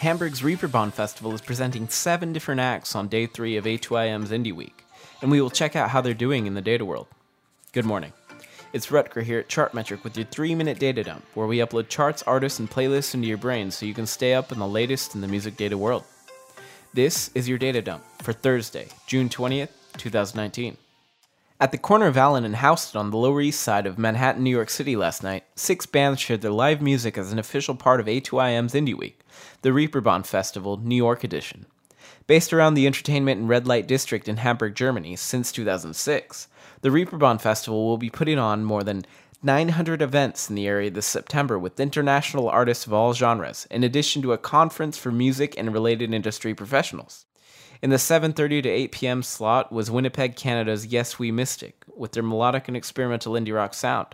Hamburg's Reeperbahn Festival is presenting seven different acts on day three of A2IM's Indie Week, and we will check out how they're doing in the data world. Good morning. It's Rutger here at Chartmetric with your three minute data dump, where we upload charts, artists, and playlists into your brain so you can stay up in the latest in the music data world. This is your data dump for Thursday, June 20th, 2019. At the corner of Allen and Houston on the Lower East Side of Manhattan, New York City last night, six bands shared their live music as an official part of A2IM's Indie Week, the Reeperbahn Festival New York edition. Based around the entertainment and red light district in Hamburg, Germany since 2006, the Reeperbahn Festival will be putting on more than 900 events in the area this September with international artists of all genres, in addition to a conference for music and related industry professionals. In the 7:30 to 8 p.m. slot was Winnipeg, Canada's Yes We Mystic, with their melodic and experimental indie rock sound.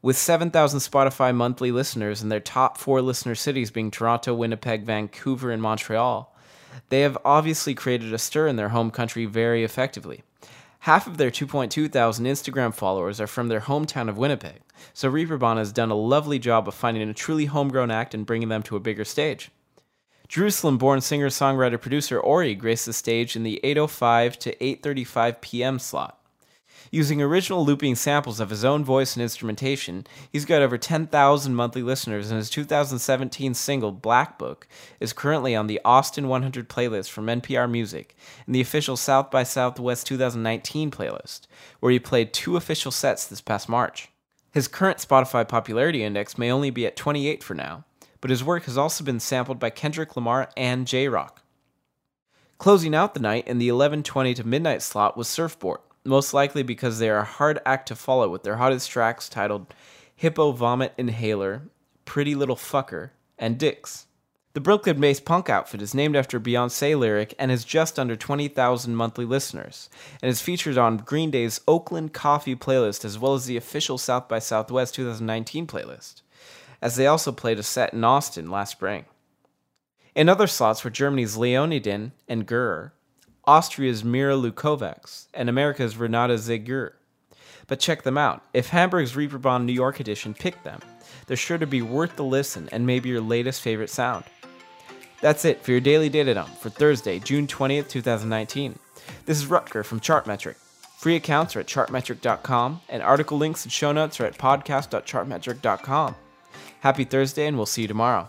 With 7,000 Spotify monthly listeners and their top four listener cities being Toronto, Winnipeg, Vancouver, and Montreal, they have obviously created a stir in their home country very effectively. Half of their 2.2 thousand Instagram followers are from their hometown of Winnipeg, so Reeperbahn has done a lovely job of finding a truly homegrown act and bringing them to a bigger stage. Jerusalem born singer songwriter producer Ori graced the stage in the 8.05 to 8.35 p.m. slot. Using original looping samples of his own voice and instrumentation, he's got over 10,000 monthly listeners, and his 2017 single, Black Book, is currently on the Austin 100 playlist from NPR Music and the official South by Southwest 2019 playlist, where he played two official sets this past March. His current Spotify popularity index may only be at 28 for now, but his work has also been sampled by Kendrick Lamar and Jay Rock. Closing out the night in the 11:20 to midnight slot was Surfbort, most likely because they are a hard act to follow with their hottest tracks titled Hippo Vomit Inhaler, Pretty Little Fucker, and Dicks. The Brooklyn based punk outfit is named after Beyonce lyric and has just under 20,000 monthly listeners, and is featured on Green Day's Oakland Coffee playlist as well as the official South by Southwest 2019 playlist, as they also played a set in Austin last spring. In other slots were Germany's Leoniden and Gurr, Austria's Mira Lu Kovacs, and America's Renata Zeiguer. But check them out. If Hamburg's Reeperbahn New York edition picked them, they're sure to be worth the listen and maybe your latest favorite sound. That's it for your daily data dump for Thursday, June 20th, 2019. This is Rutger from Chartmetric. Free accounts are at chartmetric.com, and article links and show notes are at podcast.chartmetric.com. Happy Thursday, and we'll see you tomorrow.